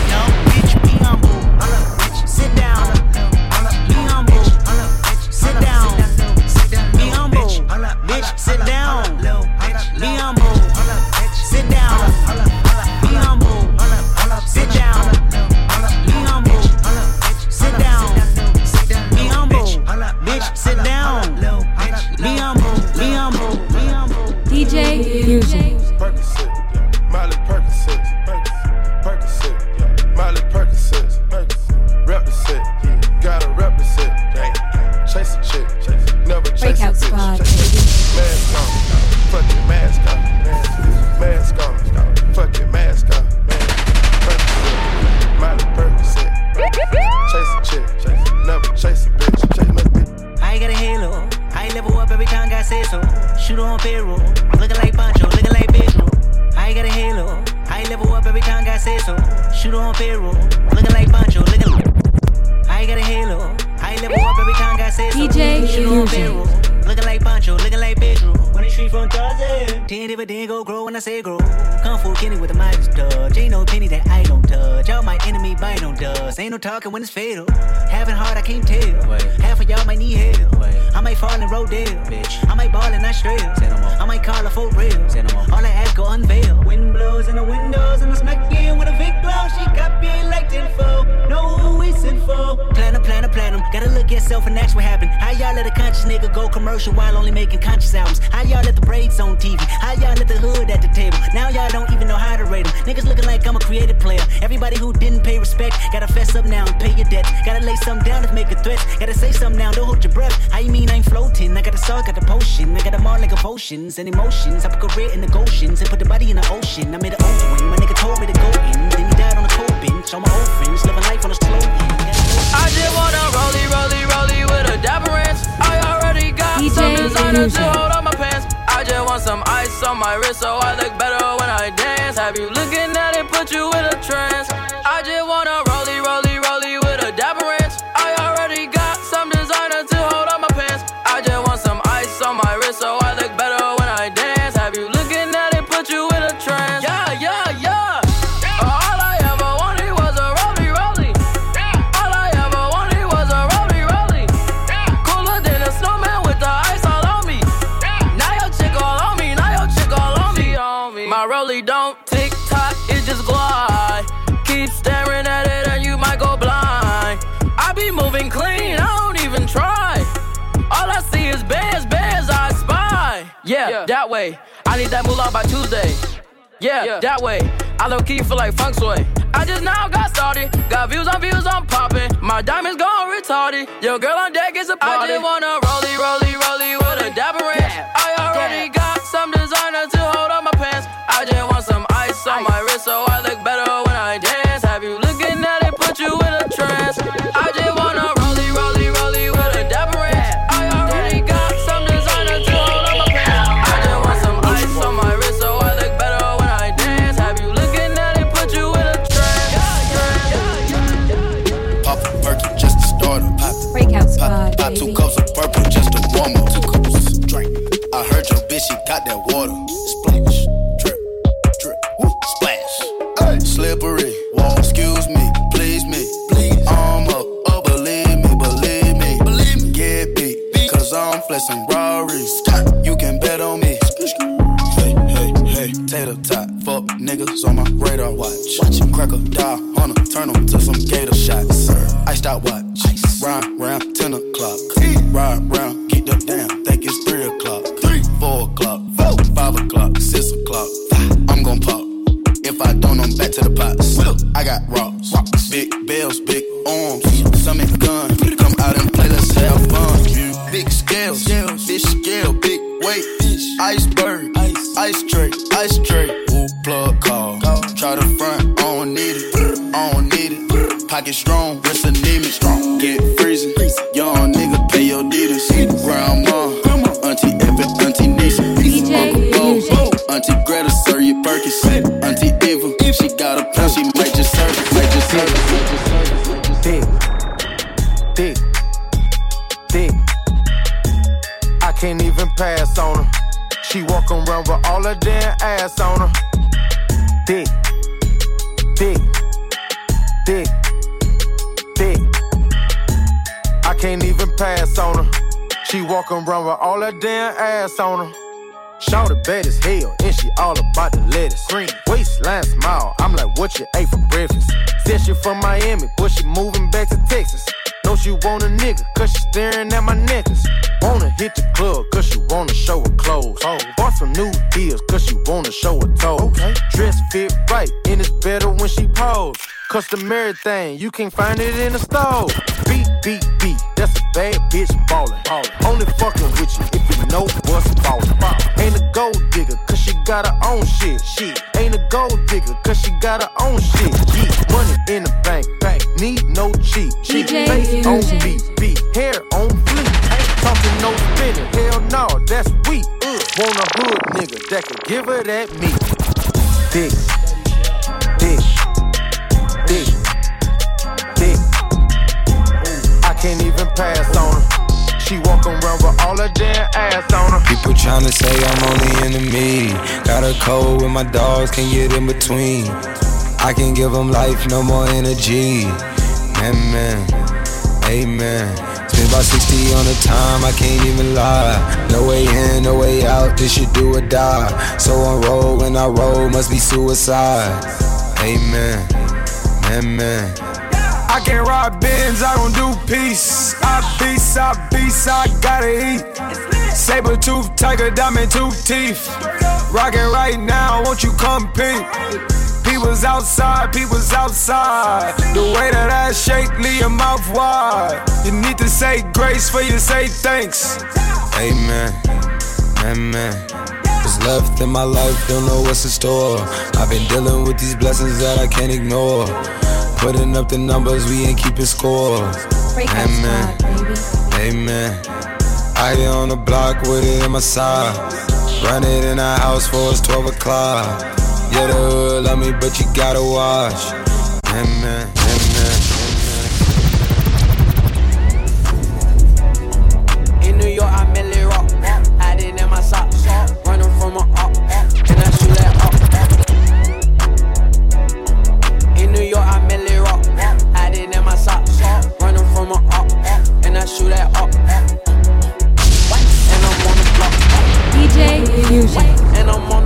Talking when it's fatal. Having hard, I can't tell. Half of y'all might need help. I might fall in Rodale. Bitch. I might ball in Australia. I might call her for real. All I ask go unveil. Wind blows in the windows and I smack in with a Vic blow. She got me like tenfold. Platinum. Gotta look at yourself and ask what happened. How y'all let a conscious nigga go commercial while only making conscious albums? How y'all let the braids on TV? How y'all let the hood at the table? Now y'all don't even know how to rate them. Niggas looking like I'm a creative player. Everybody who didn't pay respect, gotta fess up now and pay your debts. Gotta lay something down to make a threat. Gotta say something now, don't hold your breath. How you mean I ain't floating? I got the salt, got the potion. I got them all like emotions and emotions. I put a career in the Goshen's and put the body in the ocean. I made it open. My nigga told me to go in. Then he died on the cold bench. All my old friends living life on a slow end. I just wanna rollie, rollie, rollie with a dapper ranch. I already got DJ some designer to hold on my pants. I just want some ice on my wrist so I look better when I dance. Have you looking at it, put you in a trance? I just wanna just glide. Keep staring at it and you might go blind. I be moving clean, I don't even try. All I see is bands, bands I spy. Yeah, that way. I need that moolah by Tuesday. Yeah, yeah, that way. I low key feel like funk sway. I just now got started. Got views on views, I'm popping. My diamonds gone retarded. Your girl on deck is a party. I just wanna rollie, rollie, rollie on my wrist, so I look better when I dance. Have you looking at it, put you in a trance? I just wanna rollie, rollie, rollie with a dapper ranch. I already got some designer to hold on my pants. I just want some ice on my wrist, so I look better when I dance. Have you looking at it, put you in a trance? Pop a perky just to start up. Pop, Breakout pop, squad, pop two cups of purple just to warm up. Two cups, drink. I heard your bitch, she got that I'm flexing Rarries. You can bet on me. Hey, hey, hey, tater tot, fuck niggas on my radar watch. Watch him crack a die, hunter, turn 'em to some gator shots. Iced out watch, round, round, 10 o'clock. Ride round, get the damn, think it's 3 o'clock. 3, 4 o'clock, 5 o'clock, 6 o'clock. I'm gon' pop. If I don't, I'm back to the pots. I got rocks, big bells, big ice tray. Woo plug call, try to front, I don't need it, I don't need it. Pocket strong, wrist anemic, strong, get ass on her. Dick, dick, dick, dick. I can't even pass on her. She walk around with all her damn ass on her. Shawty bad as hell, and she all about the lettuce. Green waistline smile, I'm like, what you ate for breakfast? Said she from Miami, but she moving back to Texas. Know she want a nigga, cause she staring at my necklace. Wanna hit the club, cause she wanna show her clothes. Oh. Bought some new deals, cause she wanna show her toes. Okay. Dress fit right, and it's better when she pose. Customary thing, you can't find it in the store. Beat, beat, beat, that's a bad bitch ballin'. Only fuckin' with you if you know what's ballin'. Ain't a gold digger, cause she got her own shit. Shit. Ain't a gold digger, cause she got her own shit. Yeah. Money in the bank, bank. Need no cheat. cheat. Face on beat, beat. Hair on fleek. Ain't talking no spinning. Hell no, that's weak. Ugh. Want a hood nigga that could give her that meat. Dick, dick, can't even pass on her. She walk around with all her damn ass on her. People tryna say I'm on the enemy. Got a code with my dogs, can't get in between. I can give them life, no more energy. Amen, amen. Spend about 60 on the time, I can't even lie. No way in, no way out, this shit do or die. So on roll when I roll, must be suicide. Amen, amen. I can't rob bins, I don't do peace. I beast, I beast, I gotta eat. Saber tooth, tiger, diamond tooth teeth. Rockin' right now, won't you come peep? People's outside, people's outside. The way that I shake, leave your mouth wide. You need to say grace for you say thanks. Amen, amen. What's left in my life, don't know what's in store. I've been dealing with these blessings that I can't ignore. Putting up the numbers, we ain't keeping score. Amen, amen. I get on the block with it in my side. Run it in the house for it's 12 o'clock. Yeah, the hood love me, but you gotta watch. Amen, amen. Shoot that up. And I'm on the block. DJ Fusion. And I'm on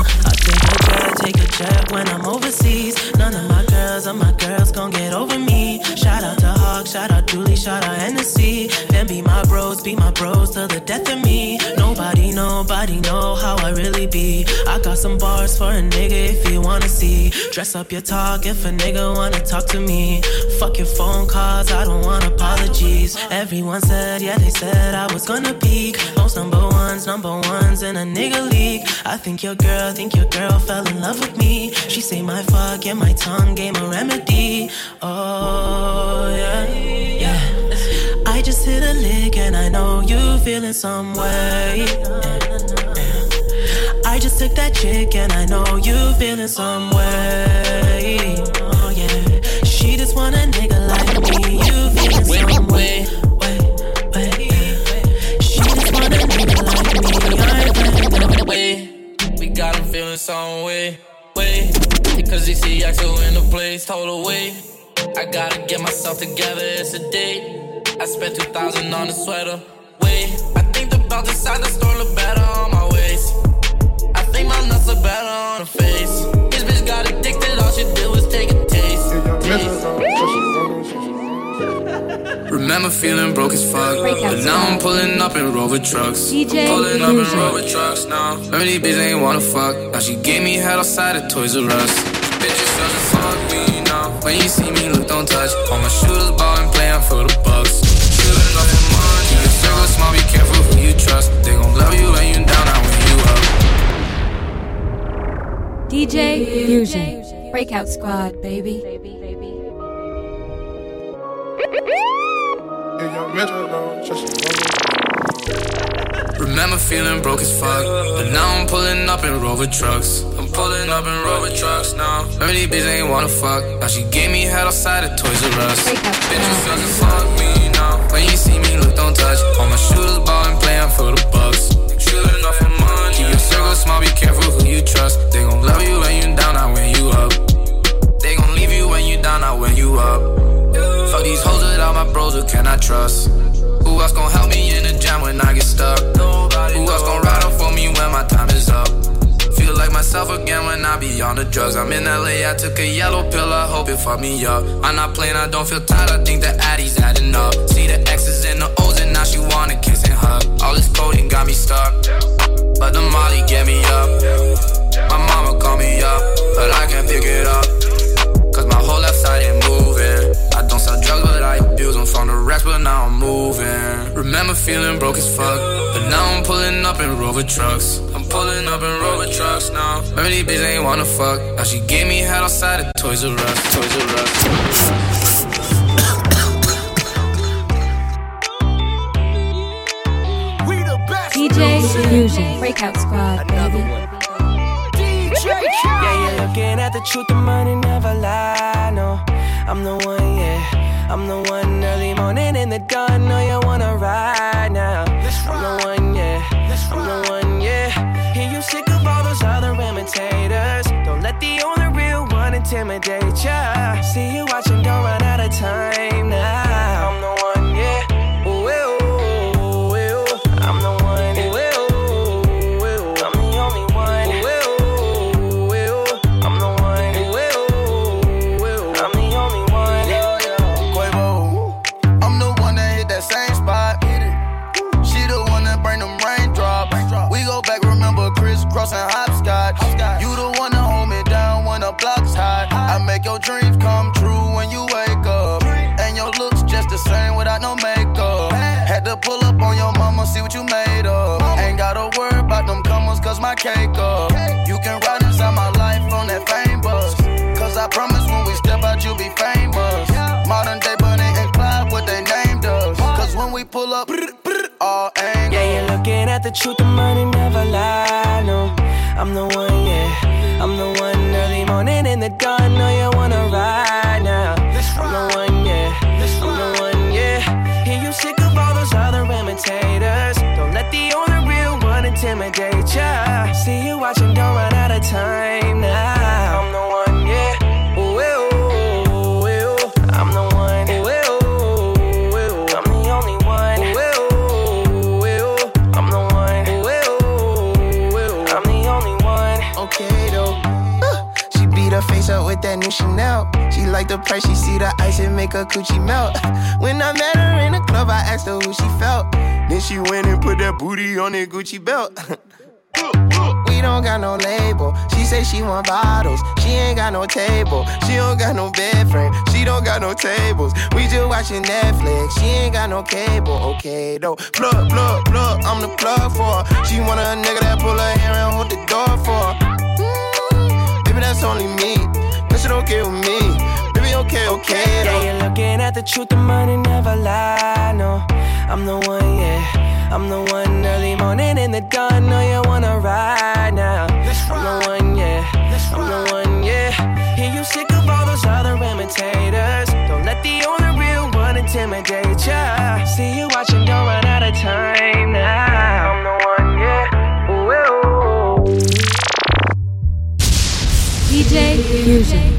I take a jet, take a jet when I'm overseas. None of my girls or my girls gon' get over me. Shout out to Hawk, shout out Julie, shout out my bros, be my bros till the death of me. Nobody, nobody know how I really be. I got some bars for a nigga if you wanna see. Dress up your talk if a nigga wanna talk to me. Fuck your phone calls, I don't want apologies. Everyone said, yeah, they said I was gonna peak. Most number ones, number ones in a nigga league. I think your girl, think your girl fell in love with me. She say my fuck, yeah, my tongue gave a remedy. Oh, yeah. I just hit a lick and I know you feeling some way. I just took that chick and I know you feeling some way. Oh yeah, she just want a nigga like me. You feeling some way. Way. She just want a nigga like me. We got him feeling some way, way. Because he see I Axel in the place, told away. I gotta get myself together, it's a date. I spent 2000 on a sweater. Wait, I think the belt inside the store look better on my waist. I think my nuts look better on her face. This bitch got addicted, all she did was take a taste. Remember feeling broke as fuck, but now I'm pulling up in Rover trucks. DJ Pulling up in. Rover trucks now. Remember these bitches ain't wanna fuck. Now she gave me head outside of Toys R Us. When you see me, look, don't touch. All my shooters ballin', playing for the bucks. Shooting up for money. Keep it circle small, be careful who you trust. They gon' love you when you down, not when you up. DJ Fusion. Breakout Squad, baby. Remember feeling broke as fuck, but now I'm pulling up in Rover trucks. I'm pulling up in Rover trucks now. Remember these bitches ain't wanna fuck. Now she gave me head outside of Toys R Us. Bitches doesn't fuck me now. When you see me, look, don't touch. All my shooters ballin', playing for the bucks. Shooting off for money. Keep your circle small, be careful who you trust. They gon' love you when you down, not when you up. They gon' leave you when you down, not when you up. Fuck these hoes without my bros, who can I trust? Who else gon' help me in the jam when I get stuck? Who else gon' ride up for me when my time is up? Feel like myself again when I be on the drugs. I'm in LA, I took a yellow pill, I hope it fuck me up. I'm not playing, I don't feel tired, I think the Addy's adding up. See the X's and the O's, and now she wanna kiss and hug. All this codeine got me stuck, but the Molly get me up. My mama call me up, but I can't pick it up. Cause my whole left side. I don't sell drugs, but I abuse them from the racks, but now I'm moving. Remember feeling broke as fuck, but now I'm pulling up in Rover trucks. I'm pulling up in Rover trucks now. Remember these bitches ain't wanna fuck. Now she gave me head outside of Toys R Us. Toys R Us. DJ Fusion. Breakout Squad, baby. DJ Yeah, you're looking at the truth, the money never lie. I'm the one, yeah. I'm the one early morning in the dawn. Know you wanna ride now. I'm the one, yeah. I'm the one, yeah. Hear you sick of all those other imitators. Don't let the only real one intimidate ya. See you watching, don't run out of time what you made of. Ain't gotta worry about them comers, cause my cake up. You can ride inside my life on that fame bus. Cause I promise when we step out, you'll be famous. Modern day Bonnie and Clyde, what they named us. Cause when we pull up, all angles. Yeah, you're looking at the truth, the money never lie. No, I'm the one, yeah. I'm the one early morning in the dawn. Know you with ya. See you watching, don't run out of time now. I'm the one, yeah. Ooh, ooh, ooh, ooh. I'm the one. Ooh, ooh, ooh, I'm the only one. Ooh, ooh, ooh, I'm the one. Ooh, ooh, ooh, I'm the only one. Okay, though. Uh, she beat her face up with that new Chanel. She like the price, she see the ice and make her coochie melt. When I met her in the club, I asked her who she felt. Then she went and put that booty on that Gucci belt. we don't got no label. She say she want bottles. She ain't got no table. She don't got no bed frame. She don't got no tables. We just watching Netflix. She ain't got no cable. Okay though. Plug, plug, plug. I'm the plug for her. She want a nigga that pull her hair and hold the door for her. Mm, baby, that's only me. That shit okay with me. Baby, okay, okay though. Yeah, you're looking at the truth. The money never lie. No, I'm the one. Yeah. I'm the one early morning in the dawn. Know you wanna ride now. I'm the one, yeah. I'm the one, yeah. Hear you sick of all those other imitators. Don't let the only real one intimidate ya. See you watching, don't run out of time now. I'm the one, yeah. Ooh, ooh, ooh. DJ Fusion.